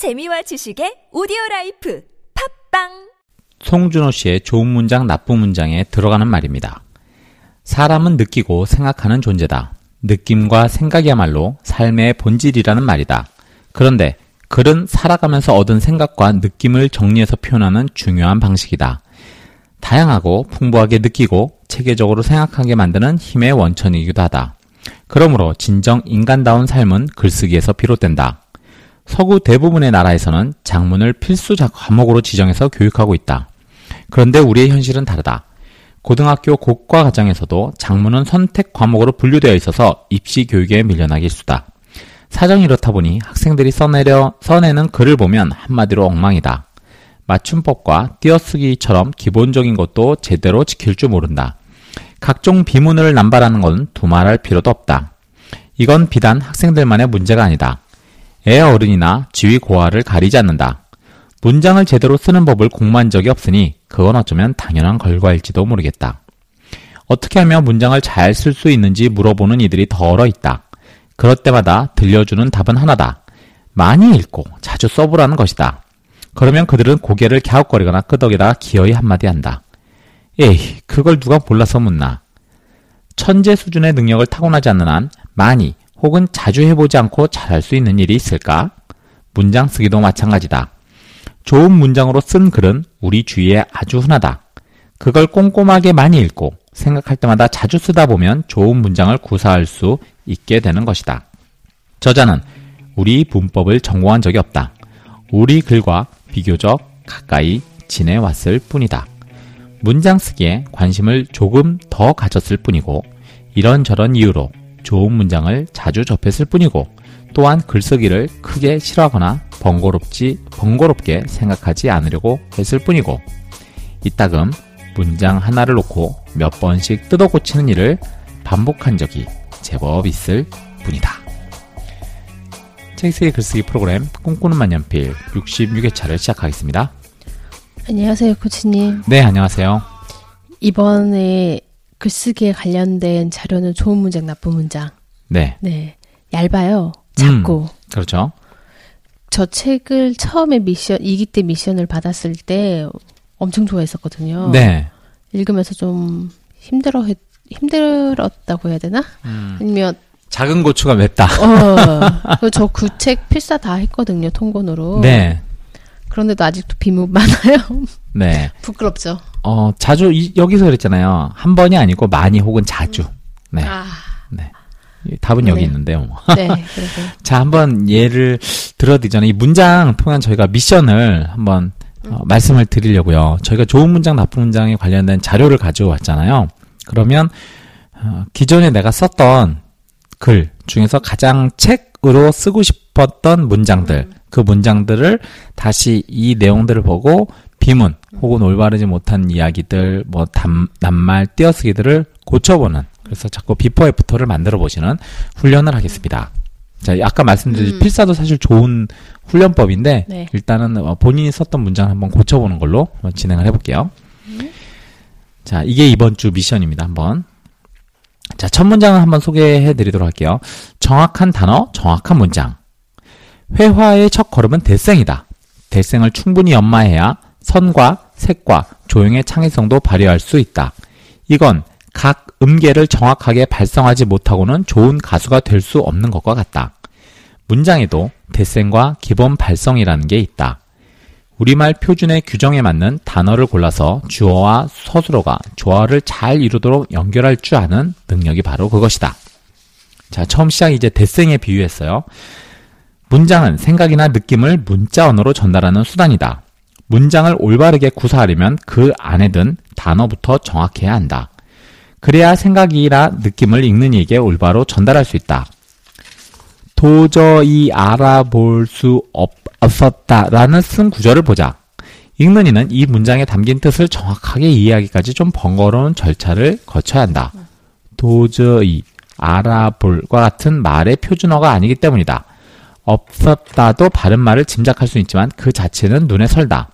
재미와 지식의 오디오 라이프 팟빵 송준호 씨의 좋은 문장, 나쁜 문장에 들어가는 말입니다. 사람은 느끼고 생각하는 존재다. 느낌과 생각이야말로 삶의 본질이라는 말이다. 그런데 글은 살아가면서 얻은 생각과 느낌을 정리해서 표현하는 중요한 방식이다. 다양하고 풍부하게 느끼고 체계적으로 생각하게 만드는 힘의 원천이기도 하다. 그러므로 진정 인간다운 삶은 글쓰기에서 비롯된다. 서구 대부분의 나라에서는 작문을 필수 과목으로 지정해서 교육하고 있다. 그런데 우리의 현실은 다르다. 고등학교 고과 과정에서도 작문은 선택 과목으로 분류되어 있어서 입시 교육에 밀려나기 일수다. 사정이 이렇다 보니 학생들이 써내려, 써내는 글을 보면 한마디로 엉망이다. 맞춤법과 띄어쓰기처럼 기본적인 것도 제대로 지킬 줄 모른다. 각종 비문을 남발하는 건 두말할 필요도 없다. 이건 비단 학생들만의 문제가 아니다. 애 어른이나 지위 고하를 가리지 않는다. 문장을 제대로 쓰는 법을 공부한 적이 없으니 그건 어쩌면 당연한 결과일지도 모르겠다. 어떻게 하면 문장을 잘 쓸 수 있는지 물어보는 이들이 더러 있다. 그럴 때마다 들려주는 답은 하나다. 많이 읽고 자주 써보라는 것이다. 그러면 그들은 고개를 갸웃거리거나 끄덕이다가 기어이 한마디 한다. 에이, 그걸 누가 몰라서 묻나. 천재 수준의 능력을 타고나지 않는 한 많이 혹은 자주 해보지 않고 잘할 수 있는 일이 있을까? 문장 쓰기도 마찬가지다. 좋은 문장으로 쓴 글은 우리 주위에 아주 흔하다. 그걸 꼼꼼하게 많이 읽고 생각할 때마다 자주 쓰다 보면 좋은 문장을 구사할 수 있게 되는 것이다. 저자는 우리 문법을 전공한 적이 없다. 우리 글과 비교적 가까이 지내왔을 뿐이다. 문장 쓰기에 관심을 조금 더 가졌을 뿐이고 이런저런 이유로 좋은 문장을 자주 접했을 뿐이고 또한 글쓰기를 크게 싫어하거나 번거롭지 번거롭게 생각하지 않으려고 했을 뿐이고 이따금 문장 하나를 놓고 몇 번씩 뜯어 고치는 일을 반복한 적이 제법 있을 뿐이다. 책쓰기 글쓰기 프로그램 꿈꾸는 만년필 66회차를 시작하겠습니다. 안녕하세요, 코치님. 네, 안녕하세요. 이번에 글쓰기에 관련된 자료는 좋은 문장, 나쁜 문장. 네. 네. 얇아요. 작고. 음, 그렇죠. 저 책을 처음에 미션, 이기 때 미션을 받았을 때 엄청 좋아했었거든요. 네. 읽으면서 좀 힘들어 했, 힘들었다고 해야 되나? 음, 아니면, 작은 고추가 맵다. 어, 저그 책 필사 다 했거든요, 통본으로. 네. 그런데도 아직도 비문 많아요. 네. 부끄럽죠. 어, 자주, 이- 여기서 그랬잖아요. 한 번이 아니고 많이 혹은 자주. 네. 아, 네. 이 답은 여기 네. 있는데요. 뭐. 네. 그래서. 자, 한번 예를 들어드리기 전에 이 문장 통한 저희가 미션을 한번 어, 말씀을 드리려고요. 저희가 좋은 문장, 나쁜 문장에 관련된 자료를 가지고 왔잖아요. 그러면 어, 기존에 내가 썼던 글 중에서 가장 책으로 쓰고 싶었던 문장들, 그 문장들을 다시 이 내용들을 보고 비문 혹은 올바르지 못한 이야기들, 뭐 담, 낱말, 띄어쓰기들을 고쳐보는 그래서 자꾸 before after를 만들어 보시는 훈련을 하겠습니다. 자, 아까 말씀드린 음. 필사도 사실 좋은 훈련법인데 네. 일단은 어, 본인이 썼던 문장을 한번 고쳐보는 걸로 한번 진행을 해볼게요. 자, 이게 이번 주 미션입니다. 한번. 자, 첫 문장을 한번 소개해 드리도록 할게요. 정확한 단어, 정확한 문장. 회화의 첫 걸음은 대생이다. 대생을 충분히 연마해야 선과 색과 조형의 창의성도 발휘할 수 있다. 이건 각 음계를 정확하게 발성하지 못하고는 좋은 가수가 될 수 없는 것과 같다. 문장에도 대생과 기본 발성이라는 게 있다. 우리말 표준의 규정에 맞는 단어를 골라서 주어와 서술어가 조화를 잘 이루도록 연결할 줄 아는 능력이 바로 그것이다. 자, 처음 시작 이제 대생에 비유했어요. 문장은 생각이나 느낌을 문자 언어로 전달하는 수단이다. 문장을 올바르게 구사하려면 그 안에 든 단어부터 정확해야 한다. 그래야 생각이나 느낌을 읽는 이에게 올바로 전달할 수 있다. 도저히 알아볼 수 없, 없었다라는 쓴 구절을 보자. 읽는 이는 이 문장에 담긴 뜻을 정확하게 이해하기까지 좀 번거로운 절차를 거쳐야 한다. 도저히 알아볼과 같은 말의 표준어가 아니기 때문이다. 없었다도 바른 말을 짐작할 수 있지만 그 자체는 눈에 설다.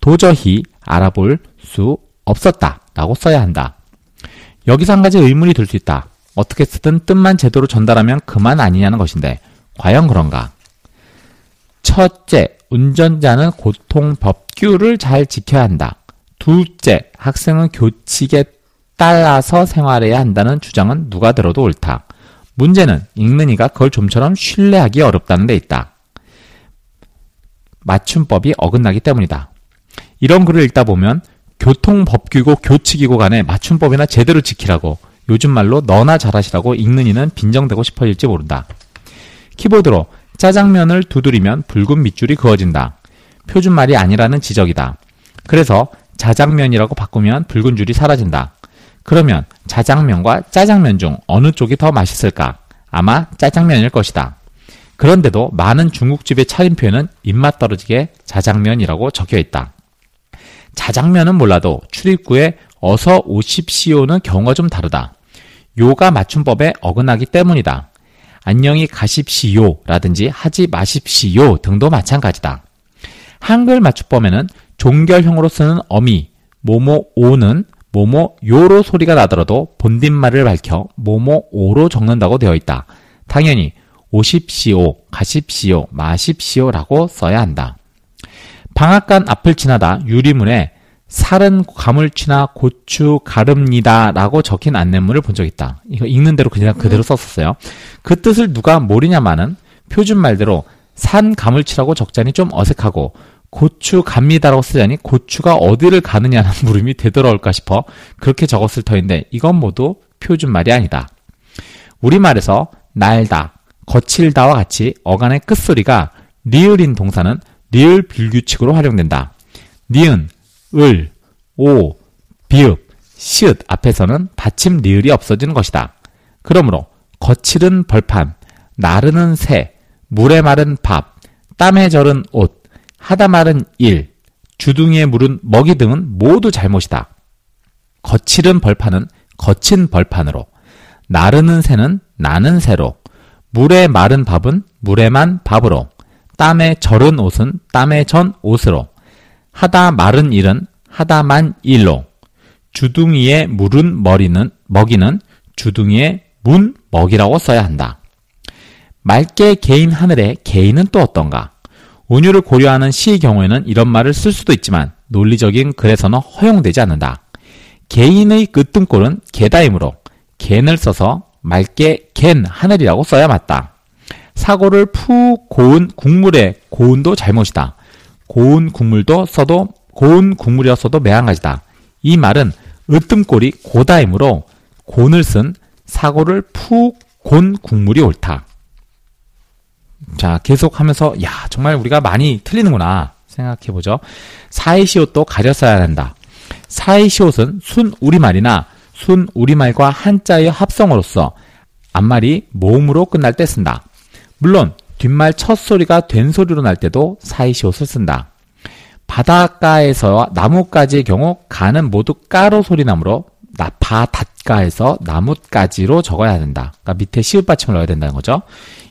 도저히 알아볼 수 없었다. 라고 써야 한다. 여기서 한 가지 의문이 들 수 있다. 어떻게 쓰든 뜻만 제대로 전달하면 그만 아니냐는 것인데, 과연 그런가? 첫째, 운전자는 고통 법규를 잘 지켜야 한다. 둘째, 학생은 교칙에 따라서 생활해야 한다는 주장은 누가 들어도 옳다. 문제는 읽는 이가 그걸 좀처럼 신뢰하기 어렵다는 데 있다. 맞춤법이 어긋나기 때문이다. 이런 글을 읽다 보면 교통법규고 교칙이고 간에 맞춤법이나 제대로 지키라고 요즘 말로 너나 잘하시라고 읽는 이는 빈정되고 싶어질지 모른다. 키보드로 짜장면을 두드리면 붉은 밑줄이 그어진다. 표준말이 아니라는 지적이다. 그래서 자장면이라고 바꾸면 붉은 줄이 사라진다. 그러면 자장면과 짜장면 중 어느 쪽이 더 맛있을까? 아마 짜장면일 것이다. 그런데도 많은 중국집의 차림표에는 입맛 떨어지게 자장면이라고 적혀 있다. 자장면은 몰라도 출입구에 어서 오십시오는 경우가 좀 다르다. 요가 맞춤법에 어긋나기 때문이다. 안녕히 가십시오라든지 하지 마십시오 등도 마찬가지다. 한글 맞춤법에는 종결형으로 쓰는 어미 모모 오는 모모 요로 소리가 나더라도 본딘말을 밝혀 모모 오로 적는다고 되어 있다. 당연히 오십시오, 가십시오, 마십시오라고 써야 한다. 방앗간 앞을 지나다 유리문에 살은 가물치나 고추 가릅니다라고 적힌 안내문을 본 적 있다. 이거 읽는 대로 그냥 그대로 썼었어요. 그 뜻을 누가 모르냐마는 표준 말대로 산 가물치라고 적자니 좀 어색하고 고추 갑니다라고 쓰자니 고추가 어디를 가느냐는 물음이 되돌아올까 싶어 그렇게 적었을 터인데 이건 모두 표준말이 아니다. 우리말에서 날다, 거칠다와 같이 어간의 끝소리가 리을인 동사는 리을 빌규칙으로 활용된다. 니은, 을, 오, 비읍, 시읒 앞에서는 받침 리을이 없어지는 것이다. 그러므로 거칠은 벌판, 나르는 새, 물에 마른 밥, 땀에 절은 옷, 하다 마른 일, 주둥이에 물은 먹이 등은 모두 잘못이다. 거칠은 벌판은 거친 벌판으로, 나르는 새는 나는 새로, 물에 마른 밥은 물에만 밥으로, 땀에 절은 옷은 땀에 전 옷으로, 하다 마른 일은 하다만 일로, 주둥이에 물은 머리는 먹이는 주둥이에 문 먹이라고 써야 한다. 맑게 개인 하늘에 개인은 또 어떤가? 운율을 고려하는 시의 경우에는 이런 말을 쓸 수도 있지만 논리적인 글에서는 허용되지 않는다. 개인의 끝등골은 개다이므로 갠을 써서 맑게 갠 하늘이라고 써야 맞다. 사고를 푹 고운 국물에 고운도 잘못이다. 고운 국물도 써도 고운 국물이라 써도 매한가지다. 이 말은 으뜸골이 고다이므로 곤을 쓴 사고를 푹 곤 국물이 옳다. 자, 계속 하면서 야 정말 우리가 많이 틀리는구나 생각해보죠. 사이시옷도 가려 써야 한다. 사이시옷은 순 우리말이나 순 우리말과 한자의 합성어로서 앞말이 모음으로 끝날 때 쓴다. 물론 뒷말 첫 소리가 된 소리로 날 때도 사이시옷을 쓴다. 바닷가에서 나뭇가지의 경우 가는 모두 까로 소리 나므로 나 바닷가에서 나뭇가지로 적어야 된다. 그러니까 밑에 시읒 받침을 넣어야 된다는 거죠.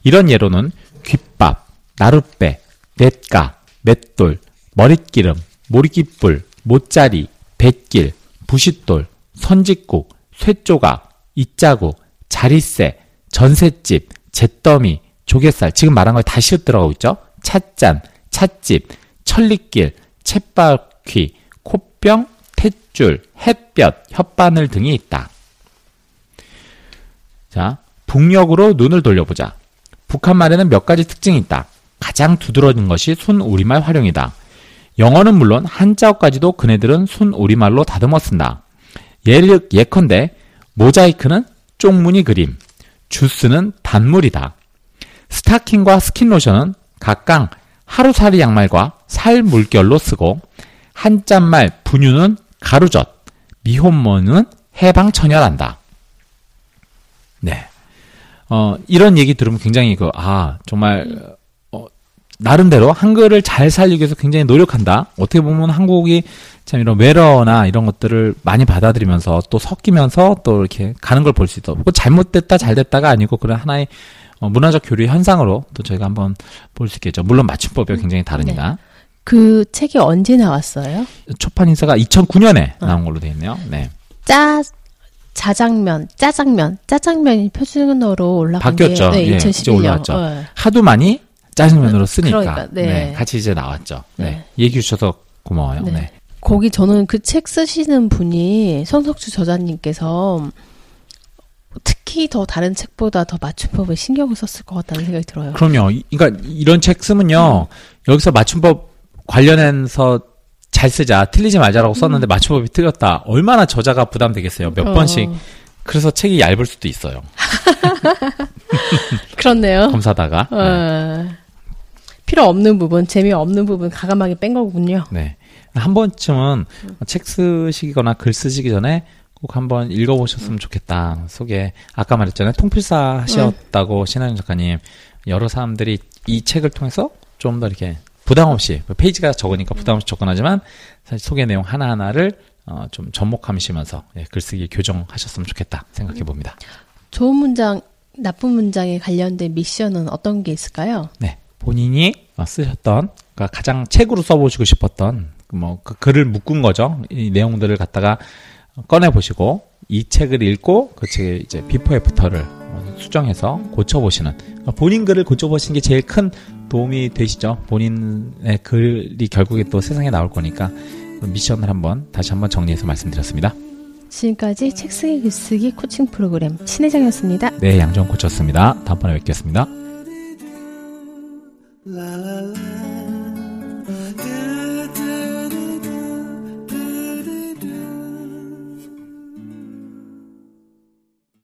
이런 예로는 귓밥, 나룻배, 냇가, 맷돌, 머릿기름, 모리깃불, 못자리, 뱃길, 부싯돌, 선짓국, 쇠조각, 이자국, 자리세, 전셋집, 잿더미, 조갯살 지금 말한 걸 다 시읒 들어가고 있죠. 찻잔, 찻집, 천리길, 챗바퀴, 콧병, 탯줄, 햇볕, 혓바늘 등이 있다. 자, 북녘으로 눈을 돌려보자. 북한 말에는 몇 가지 특징이 있다. 가장 두드러진 것이 순 우리말 활용이다. 영어는 물론 한자어까지도 그네들은 순 우리말로 다듬어 쓴다. 예를 예컨대 모자이크는 쪽무늬 그림, 주스는 단물이다. 스타킹과 스킨로션은 각각 하루살이 양말과 살 물결로 쓰고 한짠말 분유는 가루젓, 미혼모는 해방천열한다. 네. 어, 이런 얘기 들으면 굉장히 그, 아, 정말, 어, 나름대로 한글을 잘 살리기 위해서 굉장히 노력한다. 어떻게 보면 한국이 참 이런 외러나 이런 것들을 많이 받아들이면서 또 섞이면서 또 이렇게 가는 걸 볼 수 있다. 뭐 잘못됐다, 잘됐다가 아니고 그런 하나의 어, 문화적 교류 현상으로 또 저희가 한번 볼 수 있겠죠. 물론 맞춤법이 굉장히 다르니까. 네. 그 책이 언제 나왔어요? 초판 인사가 2009년에 나온 걸로 되어 있네요. 네. 짜 자장면, 짜장면, 짜장면이 표준어로 올라간 바뀌었죠. 게 네, 예, 2011년. 이제 올라왔죠. 네. 하도 많이 짜장면으로 쓰니까 그러니까, 네. 같이 이제 나왔죠. 네. 네. 얘기해 주셔서 고마워요. 네. 네. 거기 저는 그 책 쓰시는 분이 손석주 저자님께서 특히 더 다른 책보다 더 맞춤법에 신경을 썼을 것 같다는 생각이 들어요. 그럼요. 이- 그러니까 이런 책 쓰면요. 여기서 맞춤법 관련해서 잘 쓰자, 틀리지 말자라고 썼는데 맞춤법이 틀렸다. 얼마나 저자가 부담되겠어요. 몇 어, 번씩. 그래서 책이 얇을 수도 있어요. 그렇네요. 검사다가. 네. 어, 필요 없는 부분, 재미없는 부분 가감하게 뺀 거군요. 네. 한 번쯤은 책 쓰시거나 글 쓰시기 전에 꼭 한번 읽어보셨으면 좋겠다. 속에 아까 말했잖아요. 통필사 하셨다고 신하영 작가님. 여러 사람들이 이 책을 통해서 좀 더 이렇게 부담 없이 페이지가 적으니까 부담 없이 접근하지만 사실 소개 내용 하나 하나를 어, 좀 접목하시면서 예, 글쓰기 교정하셨으면 좋겠다 생각해 봅니다. 좋은 문장, 나쁜 문장에 관련된 미션은 어떤 게 있을까요? 네. 본인이 어, 쓰셨던, 그러니까 가장 책으로 써보시고 싶었던, 뭐, 그 글을 묶은 거죠. 이 내용들을 갖다가 꺼내 보시고, 이 책을 읽고, 그 책의 이제 before after를 어, 수정해서 고쳐보시는, 그러니까 본인 글을 고쳐보시는 게 제일 큰 도움이 되시죠. 본인의 글이 결국에 또 세상에 나올 거니까, 그 미션을 한번, 다시 한번 정리해서 말씀드렸습니다. 지금까지 책 쓰기 글쓰기 코칭 프로그램 신혜정이었습니다. 네, 양정 고쳤습니다. 다음번에 뵙겠습니다.